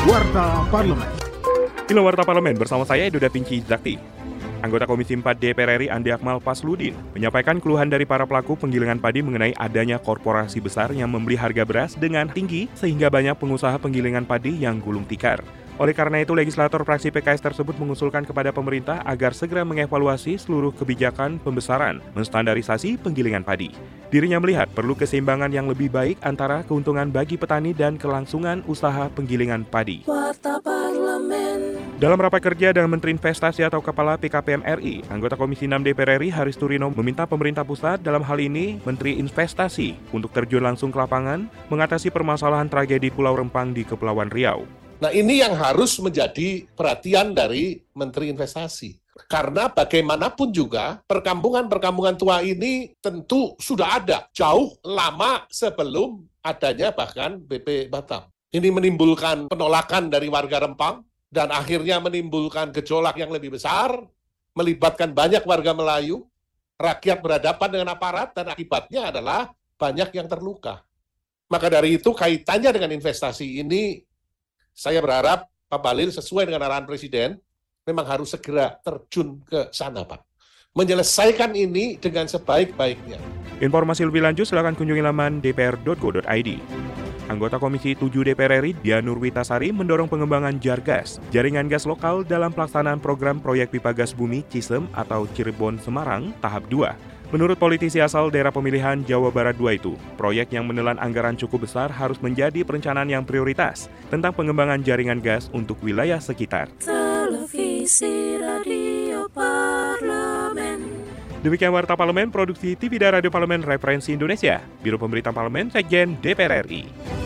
Warta Parlemen. Inilah Warta Parlemen bersama saya Edo Pinci Zakti. Anggota Komisi 4 DPR RI Andi Akmal Pasludin menyampaikan keluhan dari para pelaku penggilingan padi mengenai adanya korporasi besar yang membeli harga beras dengan tinggi sehingga banyak pengusaha penggilingan padi yang gulung tikar. Oleh karena itu, legislator fraksi PKS tersebut mengusulkan kepada pemerintah agar segera mengevaluasi seluruh kebijakan pembesaran, menstandarisasi penggilingan padi. Dirinya melihat perlu keseimbangan yang lebih baik antara keuntungan bagi petani dan kelangsungan usaha penggilingan padi. Dalam rapat kerja dengan Menteri Investasi atau Kepala PKPM RI, anggota Komisi 6 DPR RI Haris Turino meminta pemerintah pusat dalam hal ini Menteri Investasi untuk terjun langsung ke lapangan mengatasi permasalahan tragedi Pulau Rempang di Kepulauan Riau. Nah ini yang harus menjadi perhatian dari Menteri Investasi. Karena bagaimanapun juga perkampungan-perkampungan tua ini tentu sudah ada jauh lama sebelum adanya bahkan BP Batam. Ini menimbulkan penolakan dari warga Rempang dan akhirnya menimbulkan gejolak yang lebih besar, melibatkan banyak warga Melayu, rakyat berhadapan dengan aparat dan akibatnya adalah banyak yang terluka. Maka dari itu kaitannya dengan investasi ini saya berharap Pak Balil sesuai dengan arahan Presiden memang harus segera terjun ke sana, Pak. Menyelesaikan ini dengan sebaik-baiknya. Informasi lebih lanjut silakan kunjungi laman dpr.go.id. Anggota Komisi 7 DPR RI, Dia Nurwitasari, mendorong pengembangan Jargas, jaringan gas lokal dalam pelaksanaan program proyek pipa gas bumi Cisem atau Cirebon Semarang tahap 2. Menurut politisi asal daerah pemilihan Jawa Barat II itu, proyek yang menelan anggaran cukup besar harus menjadi perencanaan yang prioritas tentang pengembangan jaringan gas untuk wilayah sekitar. Televisi Radio Parlemen. Demikian Warta Parlemen, Produksi TV dan Radio Parlemen Referensi Indonesia, Biro Pemberitaan Parlemen, Sekjen DPR RI.